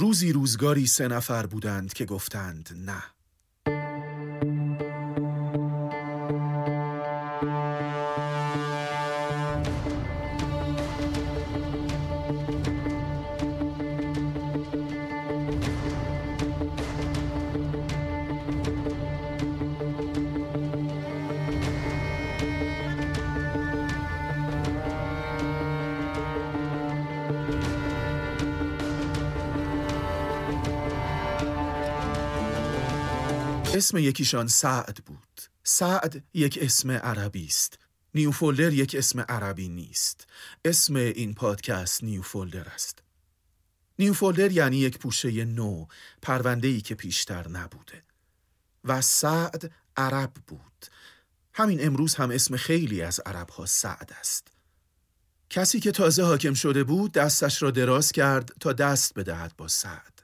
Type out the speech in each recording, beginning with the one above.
روزی روزگاری سه نفر بودند که گفتند نه. اسم یکیشان سعد بود. سعد یک اسم عربی است. نیوفولدر یک اسم عربی نیست. اسم این پادکست نیوفولدر است. نیوفولدر یعنی یک پوشه نو پرونده‌ای که پیشتر نبوده. و سعد عرب بود. همین امروز هم اسم خیلی از عرب ها سعد است. کسی که تازه حاکم شده بود دستش را دراز کرد تا دست بدهد با سعد.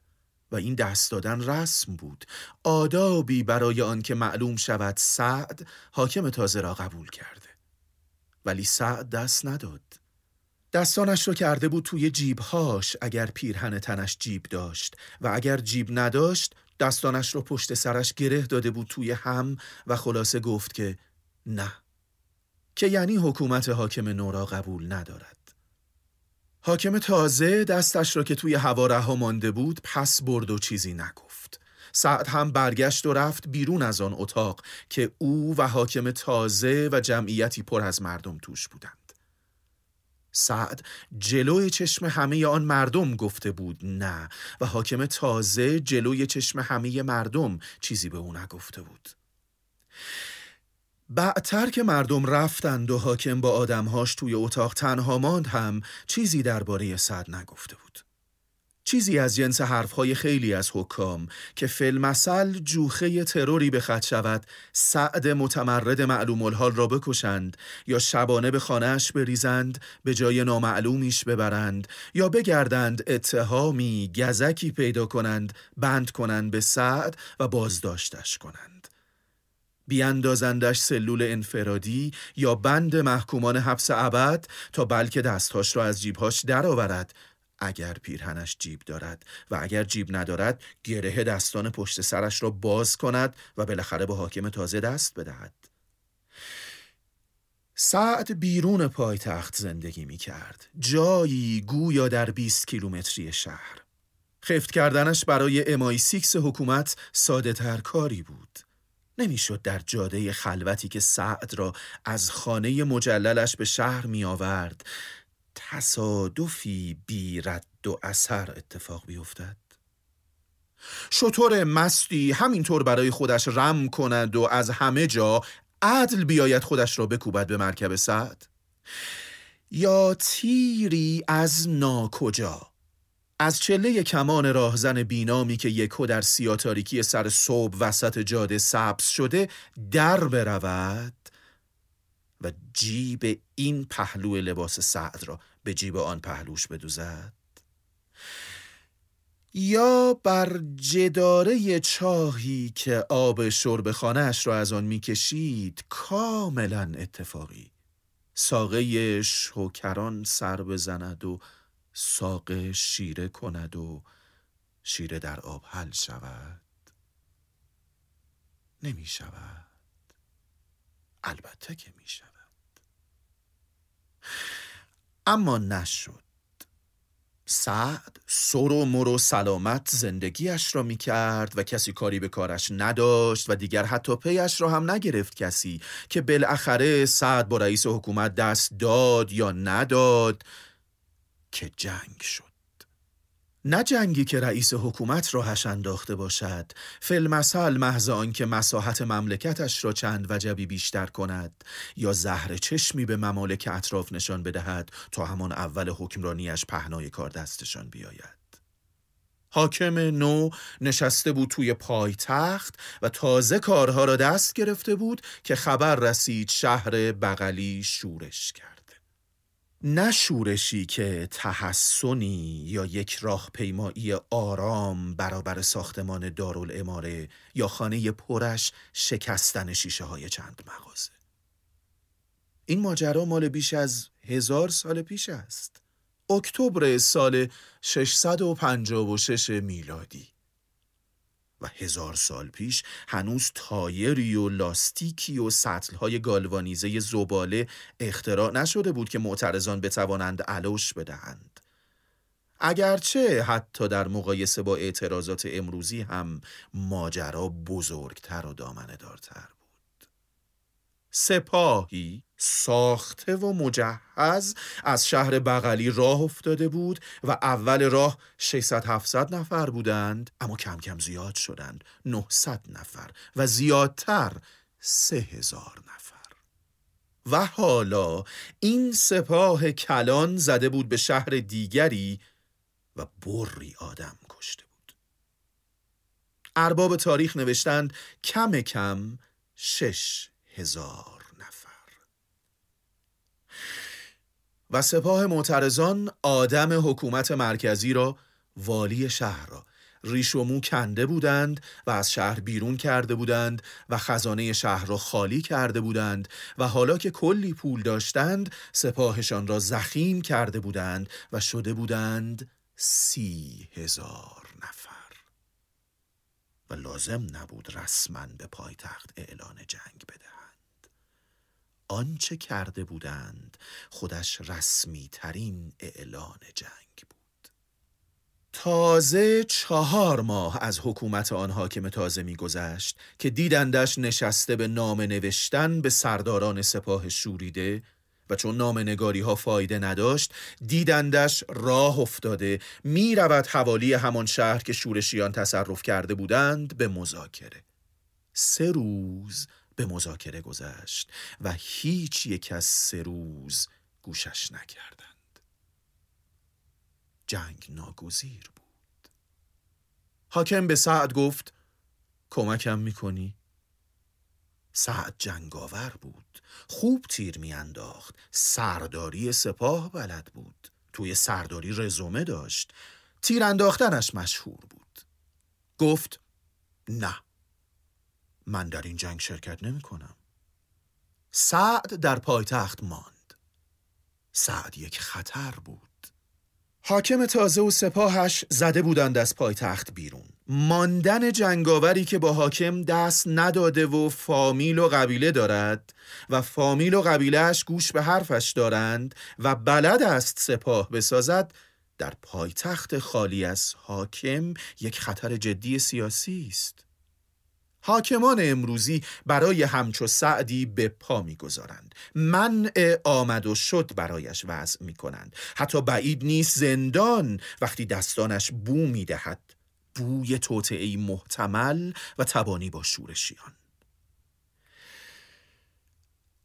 و این دست دادن رسم بود. آدابی برای آن که معلوم شود سعد حاکم تازه را قبول کرده. ولی سعد دست نداد. دستانش را کرده بود توی جیبهاش اگر پیرهن تنش جیب داشت. و اگر جیب نداشت دستانش را پشت سرش گره داده بود توی هم و خلاصه گفت که نه. که یعنی حکومت حاکم نورا قبول ندارد. حاکم تازه دستش را که توی هوا رها مانده بود پس برد و چیزی نگفت. سعد هم برگشت و رفت بیرون از آن اتاق که او و حاکم تازه و جمعیتی پر از مردم توش بودند. سعد جلوی چشم همه آن مردم گفته بود نه و حاکم تازه جلوی چشم همه مردم چیزی به او نگفته بود. بعدتر که مردم رفتند و حاکم با آدمهاش توی اتاق تنها ماند هم چیزی درباره سعد نگفته بود. چیزی از جنس حرفهای خیلی از حکام که فیلمسل جوخه تروری به خط شود سعد متمرد معلوم الحال را بکشند یا شبانه به خانهش بریزند به جای نامعلومیش ببرند یا بگردند اتهامی گزکی پیدا کنند بند کنند به سعد و بازداشتش کنند. بیاندازندش سلول انفرادی یا بند محکومان حبس ابد تا بلکه دستهاش را از جیبهاش درآورد. اگر پیرهنش جیب دارد و اگر جیب ندارد گره دستان پشت سرش را باز کند و بالاخره به حاکم تازه دست بدهد. سعد بیرون پایتخت زندگی می کرد جایی گویا در 20 کیلومتری شهر. خفت کردنش برای امای سیکس حکومت ساده تر کاری بود. نمی‌شد در جاده خلوتی که سعد را از خانه مجللش به شهر می آورد تصادفی بی رد و اثر اتفاق بیفتد. شطور مستی همینطور برای خودش رم کند و از همه جا عدل بیاید خودش را بکوبد به مرکب سعد. یا تیری از ناکجا؟ از چله کمان راهزن بینامی که یکو در سیاتاریکی سر صبح وسط جاده سبز شده در برود و جیب این پهلو لباس سعد را به جیب آن پهلوش بدوزد. یا بر جداره چاهی که آب شرب خانهش را از آن می‌کشید کاملا اتفاقی. ساقه شوکران سر بزند و ساق شیره کند و شیره در آب حل شود؟ نمی شود. البته که می شود. اما نشد. سعد سر و مر و سلامت زندگیش را می کرد و کسی کاری به کارش نداشت و دیگر حتی پیش را هم نگرفت کسی که بالاخره سعد با رئیس حکومت دست داد یا نداد. که جنگ شد. نه جنگی که رئیس حکومت راهش انداخته باشد فلمسل محض آنکه مساحت مملکتش را چند وجبی بیشتر کند یا زهر چشمی به ممالک اطراف نشان بدهد تا همان اول حکمرانیش پهنای کار دستشان بیاید. حاکم نو نشسته بود توی پایتخت و تازه کارها را دست گرفته بود که خبر رسید شهر بغلی شورش کرد. نه شورشی که تحسنی یا یک راهپیمایی آرام برابر ساختمان دارالاماره یا خانه پرش شکستن شیشه های چند مغازه. این ماجرا مال بیش از هزار سال پیش است. اکتبر سال 656 میلادی. و هزار سال پیش هنوز تایری و لاستیکی و سطلهای گالوانیزه زباله اختراع نشده بود که معترضان بتوانند علوش بدهند. اگرچه حتی در مقایسه با اعتراضات امروزی هم ماجرا بزرگتر و دامنه دارتر بود. سپاهی ساخته و مجهز. از شهر بغلی راه افتاده بود و اول راه 600 700 نفر بودند اما کم کم زیاد شدند. 900 نفر و زیادتر 3000 نفر. و حالا این سپاه کلان زده بود به شهر دیگری و بری آدم کشته بود. ارباب تاریخ نوشتند کم کم شش هزار و سپاه معترضان آدم حکومت مرکزی را والی شهر را. ریش و مو کنده بودند و از شهر بیرون کرده بودند و خزانه شهر را خالی کرده بودند و حالا که کلی پول داشتند سپاهشان را زخیم کرده بودند و شده بودند سی هزار نفر. و لازم نبود رسما به پایتخت اعلان جنگ بده آنچه کرده بودند خودش رسمی ترین اعلان جنگ بود. تازه چهار ماه از حکومت آن حاکم تازه میگذشت که دیدندش نشسته به نام نوشتن به سرداران سپاه شوریده و چون نام نگاری ها فایده نداشت دیدندش راه افتاده می رود حوالی همان شهر که شورشیان تصرف کرده بودند به مذاکره. سه روز به مذاکره گذشت و هیچ یک از سه روز گوشش نکردند. جنگ ناگزیر بود. حاکم به سعد گفت کمکم می‌کنی؟ سعد جنگاور بود خوب تیر میانداخت سرداری سپاه بلد بود توی سرداری رزومه داشت تیر انداختنش مشهور بود. گفت نه من در این جنگ شرکت نمی کنم. سعد در پایتخت ماند. سعد یک خطر بود. حاکم تازه و سپاهش زده بودند از پایتخت بیرون. ماندن جنگاوری که با حاکم دست نداده و فامیل و قبیله دارد و فامیل و قبیلهش گوش به حرفش دارند و بلد است سپاه بسازد در پایتخت خالی از حاکم یک خطر جدی سیاسی است. حاکمان امروزی برای همچو سعدی به پا می‌گذارند. منع آمد و شد برایش وضع می کنند حتی بعید نیست زندان وقتی دستانش بو می دهد بوی توطعه محتمل و تبانی با شورشیان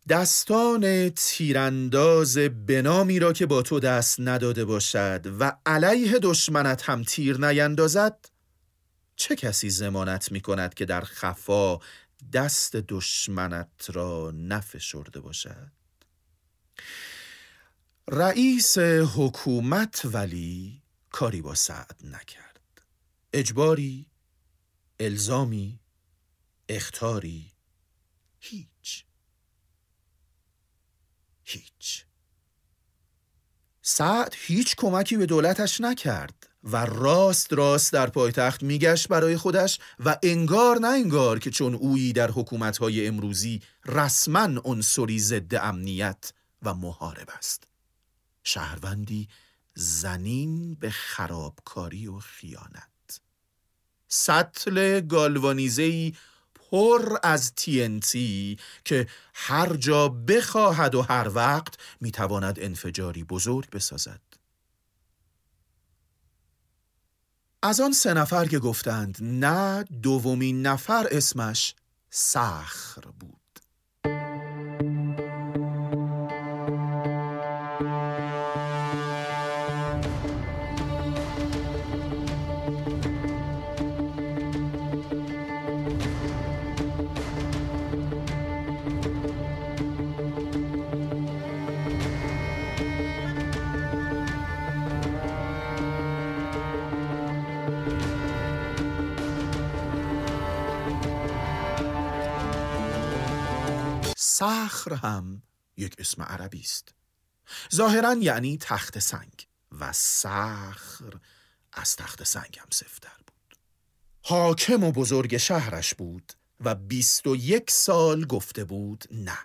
دستان تیرانداز بنامی را که با تو دست نداده باشد و علیه دشمنت هم تیر نیندازد چه کسی زمانت می کند که در خفا دست دشمنت را نفشرده باشد؟ رئیس حکومت ولی کاری با سعد نکرد. اجباری الزامی اختاری هیچ. هیچ. سعد هیچ کمکی به دولتش نکرد. و راست راست در پایتخت میگشت برای خودش و انگار نه انگار که چون اویی در حکومتهای امروزی رسما عنصری ضد امنیت و محارب است. شهروندی زنین به خرابکاری و خیانت. سطل گالوانیزهی پر از TNT که هر جا بخواهد و هر وقت می‌تواند انفجاری بزرگ بسازد. از آن سه نفر که گفتند نه دومین نفر اسمش سخر بود. سخر هم یک اسم عربی است. ظاهرا یعنی تخت سنگ و سخر از تخت سنگم سفتر بود. حاکم و بزرگ شهرش بود و بیست و یک سال گفته بود نه.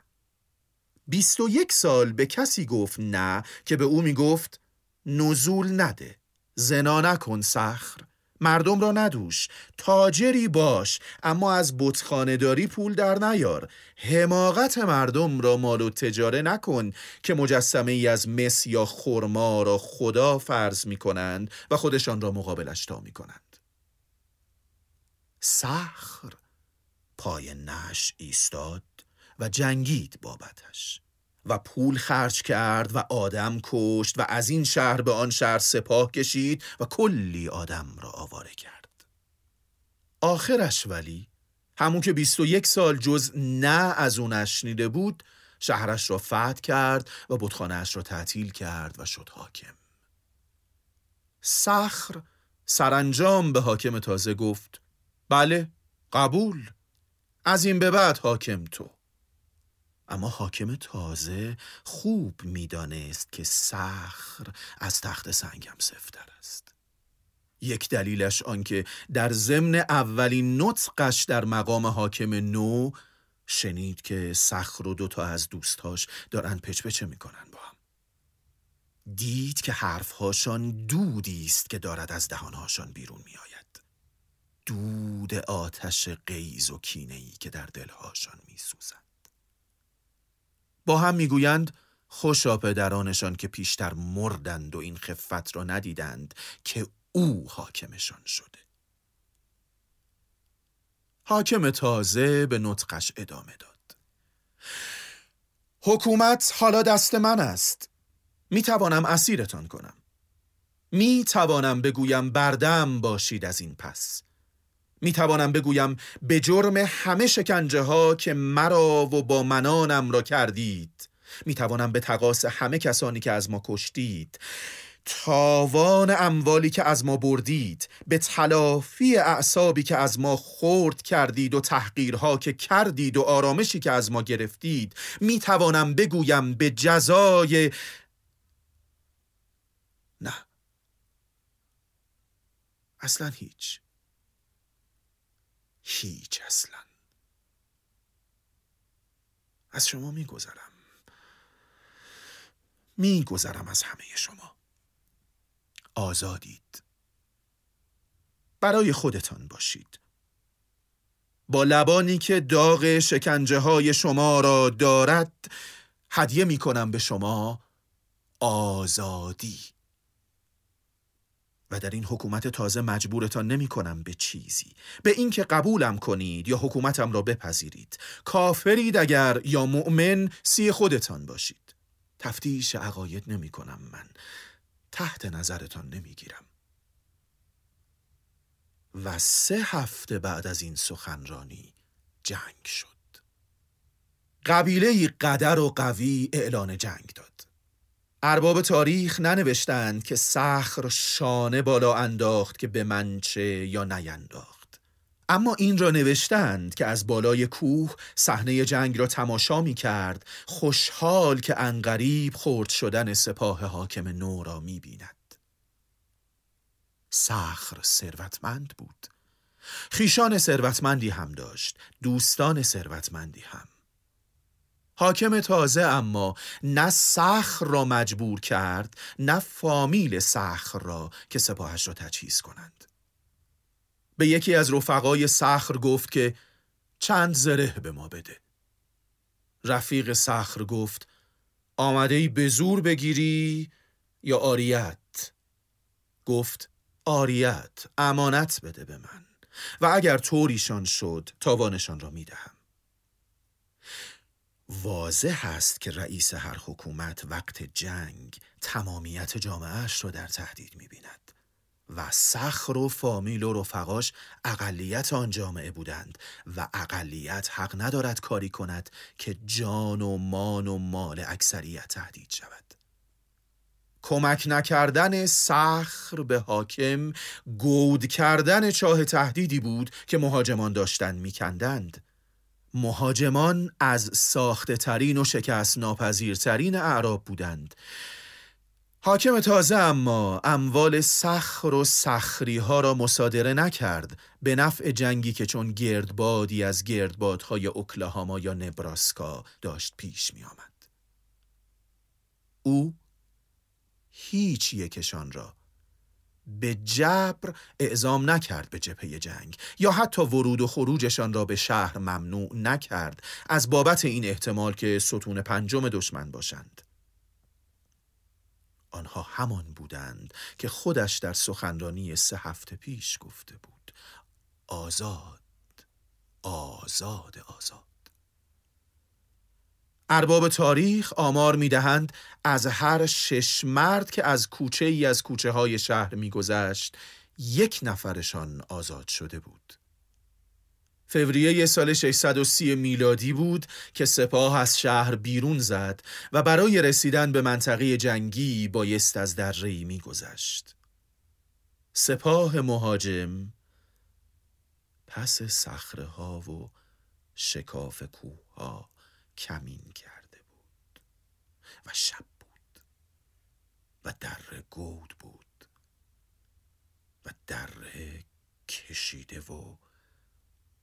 بیست و یک سال به کسی گفت نه که به او می گفت نزول نده زنا نکن سخر مردم را ندوش تاجری باش اما از بتخانهداری پول در نیار. حماقت مردم را مال و تجاره نکن که مجسمه ای از مس یا خرما را خدا فرض می کنند و خودشان را مقابلش تا می کنند سخر پای نش ایستاد و جنگید بابتش. و پول خرج کرد و آدم کشت و از این شهر به آن شهر سپاه کشید و کلی آدم را آواره کرد. آخرش ولی همون که بیست و یک سال جز نه از اون نشنیده بود شهرش را فتح کرد و بودخانهش را تعطیل کرد و شد حاکم. سخر سرانجام به حاکم تازه گفت بله قبول از این به بعد حاکم تو. اما حاکم تازه خوب می‌دانست که سخر از تخت سنگم سفتر است. یک دلیلش آنکه در ضمن اولین نطقش در مقام حاکم نو شنید که سخر و دوتا از دوستاش دارن پچپچه می‌کنن با هم. دید که حرفهاشان دودی است که دارد از دهانهاشان بیرون میآید. دود آتش قیز و کینهی که در دلهاشان میسوزد. با هم می‌گویند خوشا پدرانشان که پیشتر مردند و این خفت را ندیدند که او حاکمشان شده. حاکم تازه به نطقش ادامه داد. حکومت حالا دست من است. می توانم اسیرتان کنم. می توانم بگویم بردم باشید از این پس. می توانم بگویم به جرم همه شکنجه ها که مرا و با منانم را کردید. می توانم به تقاس همه کسانی که از ما کشتید. تاوان اموالی که از ما بردید به تلافی اعصابی که از ما خورد کردید و تحقیرها که کردید و آرامشی که از ما گرفتید می توانم بگویم به جزای نه. اصلا هیچ. هیچ اصلا. از شما میگذرم. میگذرم از همه شما. آزادید. برای خودتان باشید. با لبانی که داغ شکنجه های شما را دارد هدیه می کنم به شما آزادی. و در این حکومت تازه مجبورتان نمی کنم به چیزی. به اینکه قبولم کنید یا حکومتم را بپذیرید. کافرید اگر یا مؤمن سی خودتان باشید. تفتیش عقاید نمی کنم من. تحت نظرتان نمی گیرم. و سه هفته بعد از این سخنرانی جنگ شد. قبیله قدر و قوی اعلان جنگ داد. ارباب تاریخ ننوشتند که سخر شانه بالا انداخت که به منچه یا نینداخت. اما این را نوشتند که از بالای کوه صحنه جنگ را تماشا می کرد خوشحال که انقریب خورد شدن سپاه حاکم نو را می بیند. سخر ثروتمند بود. خیشان ثروتمندی هم داشت دوستان ثروتمندی هم. حاکم تازه اما نه سخر را مجبور کرد نه فامیل سخر را که سپاهش را تجهیز کنند. به یکی از رفقای سخر گفت که چند زره به ما بده. رفیق سخر گفت آمده ای به زور بگیری یا آریت گفت آریت امانت بده به من و اگر طوریشان شد تاوانشان را می‌دهم. واضح است که رئیس هر حکومت وقت جنگ تمامیت جامعهش را در تهدید می‌بیند و سخر و فامیل و رفقاش اقلیت آن جامعه بودند و اقلیت حق ندارد کاری کند که جان و مان و مال اکثریت تهدید شود. کمک نکردن سخر به حاکم گود کردن چاه تهدیدی بود که مهاجمان داشتند میکندند. مهاجمان از ساخته ترین و شکست ناپذیرترین اعراب بودند حاکم تازه اما اموال سخر و سخری ها را مصادره نکرد به نفع جنگی که چون گردبادی از گردبادهای اوکلاهاما یا نبراسکا داشت پیش می آمد. او هیچ یکشان را به جبر اعزام نکرد به جبهه جنگ یا حتی ورود و خروجشان را به شهر ممنوع نکرد از بابت این احتمال که ستون پنجم دشمن باشند. آنها همان بودند که خودش در سخنرانی سه هفته پیش گفته بود آزاد آزاد آزاد. ارباب تاریخ آمار می دهند از هر شش مرد که از کوچه ای از کوچه های شهر می گذشت یک نفرشان آزاد شده بود فوریه سال 630 میلادی بود که سپاه از شهر بیرون زد و برای رسیدن به منطقه جنگی بایست از درهی میگذشت. سپاه مهاجم پس صخره ها و شکاف کوه ها کمین کرده بود و شب بود و در گود بود و در کشیده و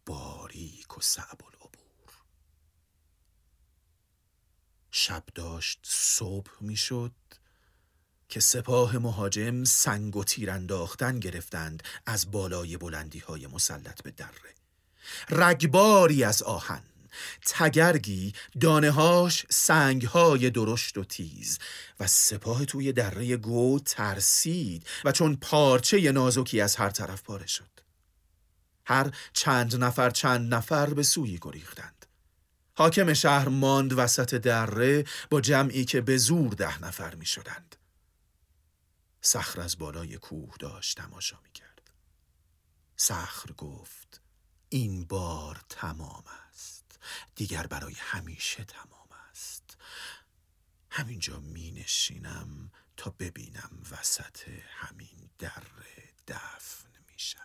باریک و صعب العبور. شب داشت صبح می‌شد که سپاه مهاجم سنگ و تیر انداختن گرفتند از بالای بلندی های مسلط به دره. رگباری از آهن. تگرگی دانههاش سنگهای درشت و تیز. و سپاه توی دره گو ترسید و چون پارچه نازکی از هر طرف پاره شد. هر چند نفر چند نفر به سوی گریختند. حاکم شهر ماند وسط دره با جمعی که به زور ده نفر می شدند. سخر از بالای کوه داشت تماشا می کرد. سخر گفت این بار تمام است. دیگر برای همیشه تمام است. همینجا می نشینم تا ببینم وسط همین دره دفن می شود.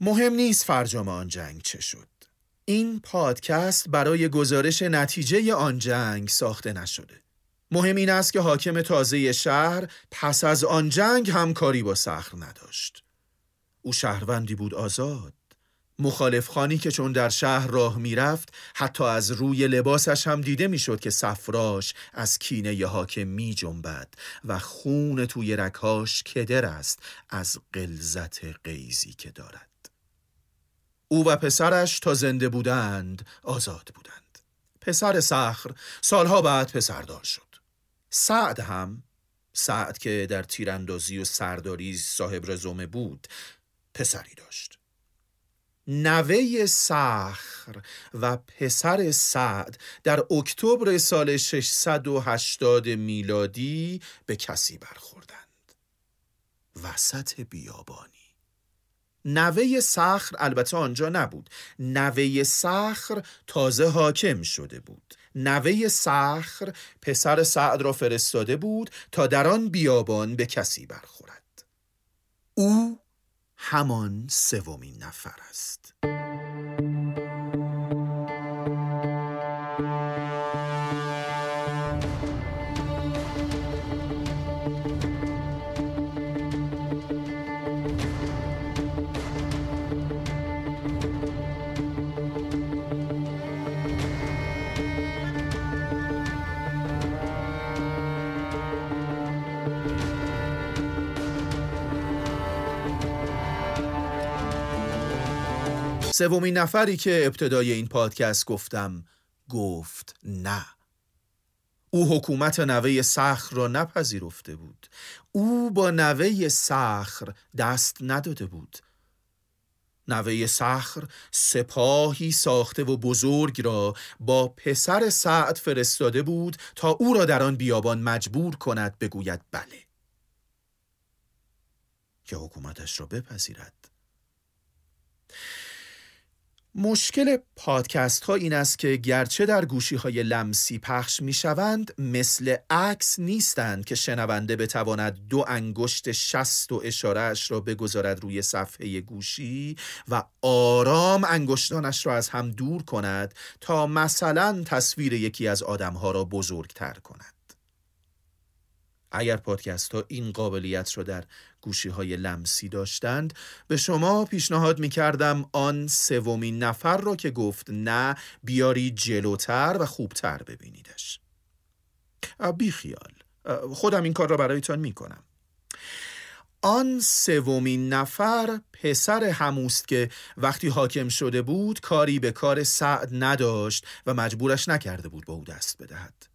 مهم نیست فرجام آن جنگ چه شد. این پادکست برای گزارش نتیجه آن جنگ ساخته نشده. مهم این است که حاکم تازه شهر پس از آن جنگ همکاری با سخر نداشت. او شهروندی بود آزاد. مخالف خانی که چون در شهر راه می‌رفت حتی از روی لباسش هم دیده می‌شد که سفراش از کینه ی حاکم می جنبد و خون توی رکاش کدر است از قلزت قیزی که دارد. او و پسرش تا زنده بودند آزاد بودند. پسر سخر سالها بعد پسردار شد. سعد هم سعد که در تیراندازی و سرداری صاحب رزومه بود پسری داشت. نوه سخر و پسر سعد در اکتبر سال 680 میلادی به کسی برخوردند. وسط بیابانی. نوه سخر البته آنجا نبود. نوه سخر تازه حاکم شده بود. نوه سخر پسر سعد را فرستاده بود تا در آن بیابان به کسی برخورد. او همان سومین نفر است. سومین نفری که ابتدای این پادکست گفتم گفت نه. او حکومت نوه سخر را نپذیرفته بود. او با نوه سخر دست نداده بود. نوه سخر سپاهی ساخته و بزرگ را با پسر سعد فرستاده بود تا او را در آن بیابان مجبور کند بگوید بله. که حکومتش را بپذیرد. مشکل پادکست ها این است که گرچه در گوشی های لمسی پخش می شوند مثل عکس نیستند که شنونده بتواند دو انگشت شست و اشارهش را بگذارد روی صفحه گوشی و آرام انگشتانش را از هم دور کند تا مثلا تصویر یکی از آدمها را بزرگتر کند. اگر پادکست ها این قابلیت را در گوشی های لمسی داشتند به شما پیشنهاد می کردم آن سومین نفر را که گفت نه بیاری جلوتر و خوبتر ببینیدش. بی خیال خودم این کار را برایتان می کنم آن سومین نفر پسر هموست که وقتی حاکم شده بود کاری به کار سعد نداشت و مجبورش نکرده بود با او دست بدهد.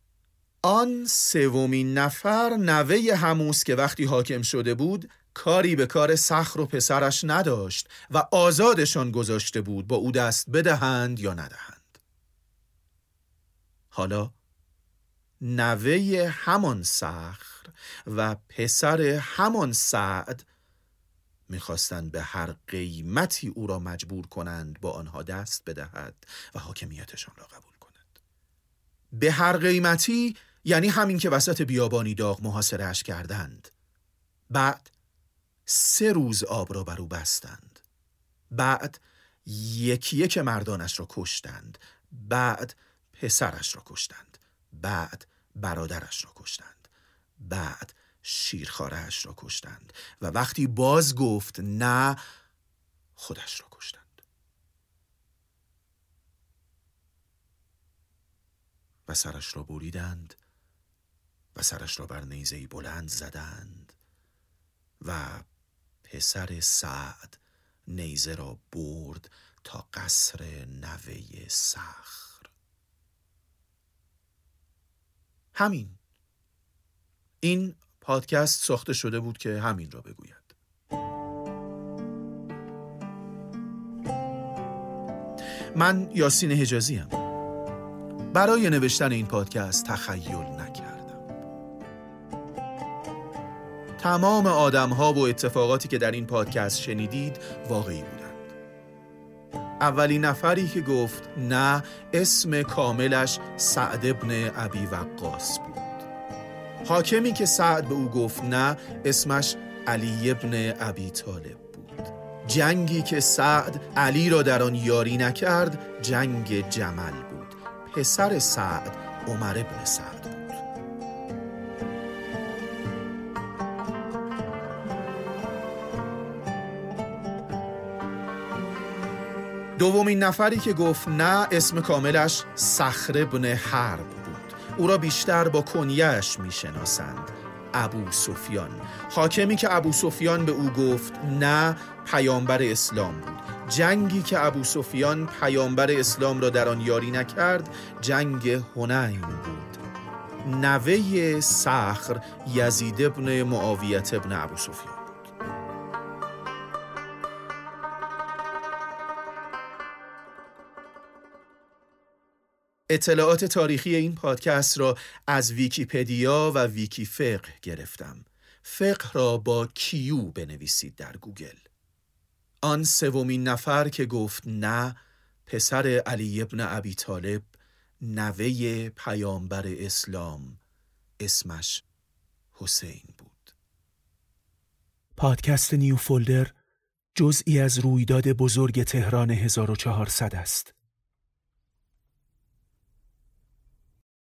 آن سومین نفر نوه هموس که وقتی حاکم شده بود کاری به کار سخر و پسرش نداشت و آزادشان گذاشته بود با او دست بدهند یا ندهند. حالا نوه همان سخر و پسر همان سعد می‌خواستند به هر قیمتی او را مجبور کنند با آنها دست بدهد و حاکمیتشان را قبول کند. به هر قیمتی یعنی همین که وسط بیابانی داغ محاصرهش کردند. بعد سه روز آب را بر او بستند. بعد یکی یک مردانش را کشتند. بعد پسرش را کشتند. بعد برادرش را کشتند. بعد شیرخارهش را کشتند. و وقتی باز گفت نه خودش را کشتند. و سرش را بریدند. سرش را بر نیزهی بلند زدند و پسر سعد نیزه را برد تا قصر نوه سخر همین. این پادکست ساخته شده بود که همین را بگوید. من یاسین حجازی هم. برای نوشتن این پادکست تخیل نکرد. تمام آدم ها و اتفاقاتی که در این پادکست شنیدید واقعی بودند. اولین نفری که گفت نه اسم کاملش سعد ابن ابی وقاص بود. حاکمی که سعد به او گفت نه اسمش علی ابن ابی طالب بود. جنگی که سعد علی را در آن یاری نکرد جنگ جمل بود. پسر سعد عمر ابن سعد. دومین نفری که گفت نه اسم کاملش سخر ابن حرب بود. او را بیشتر با کنیهش می‌شناسند. ابو سفیان. حاکمی که ابو سفیان به او گفت نه پیامبر اسلام بود. جنگی که ابو سفیان پیامبر اسلام را در آن یاری نکرد جنگ هنین بود. نوه سخر یزید ابن معاویت ابن ابو سفیان. اطلاعات تاریخی این پادکست را از ویکیپدیا و ویکی فقه گرفتم. فقه را با Q بنویسید در گوگل. آن سومین نفر که گفت نه پسر علی ابن ابی طالب نوه پیامبر اسلام اسمش حسین بود. پادکست New Folder جزئی از رویداد بزرگ تهران 1400 است.